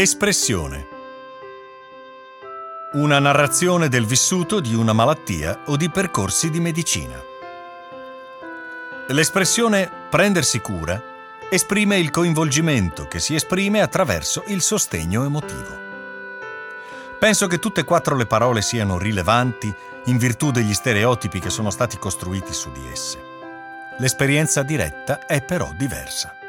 Espressione. Una narrazione del vissuto di una malattia o di percorsi di medicina. L'espressione prendersi cura esprime il coinvolgimento che si esprime attraverso il sostegno emotivo. Penso che tutte e quattro le parole siano rilevanti in virtù degli stereotipi che sono stati costruiti su di esse. L'esperienza diretta è però diversa.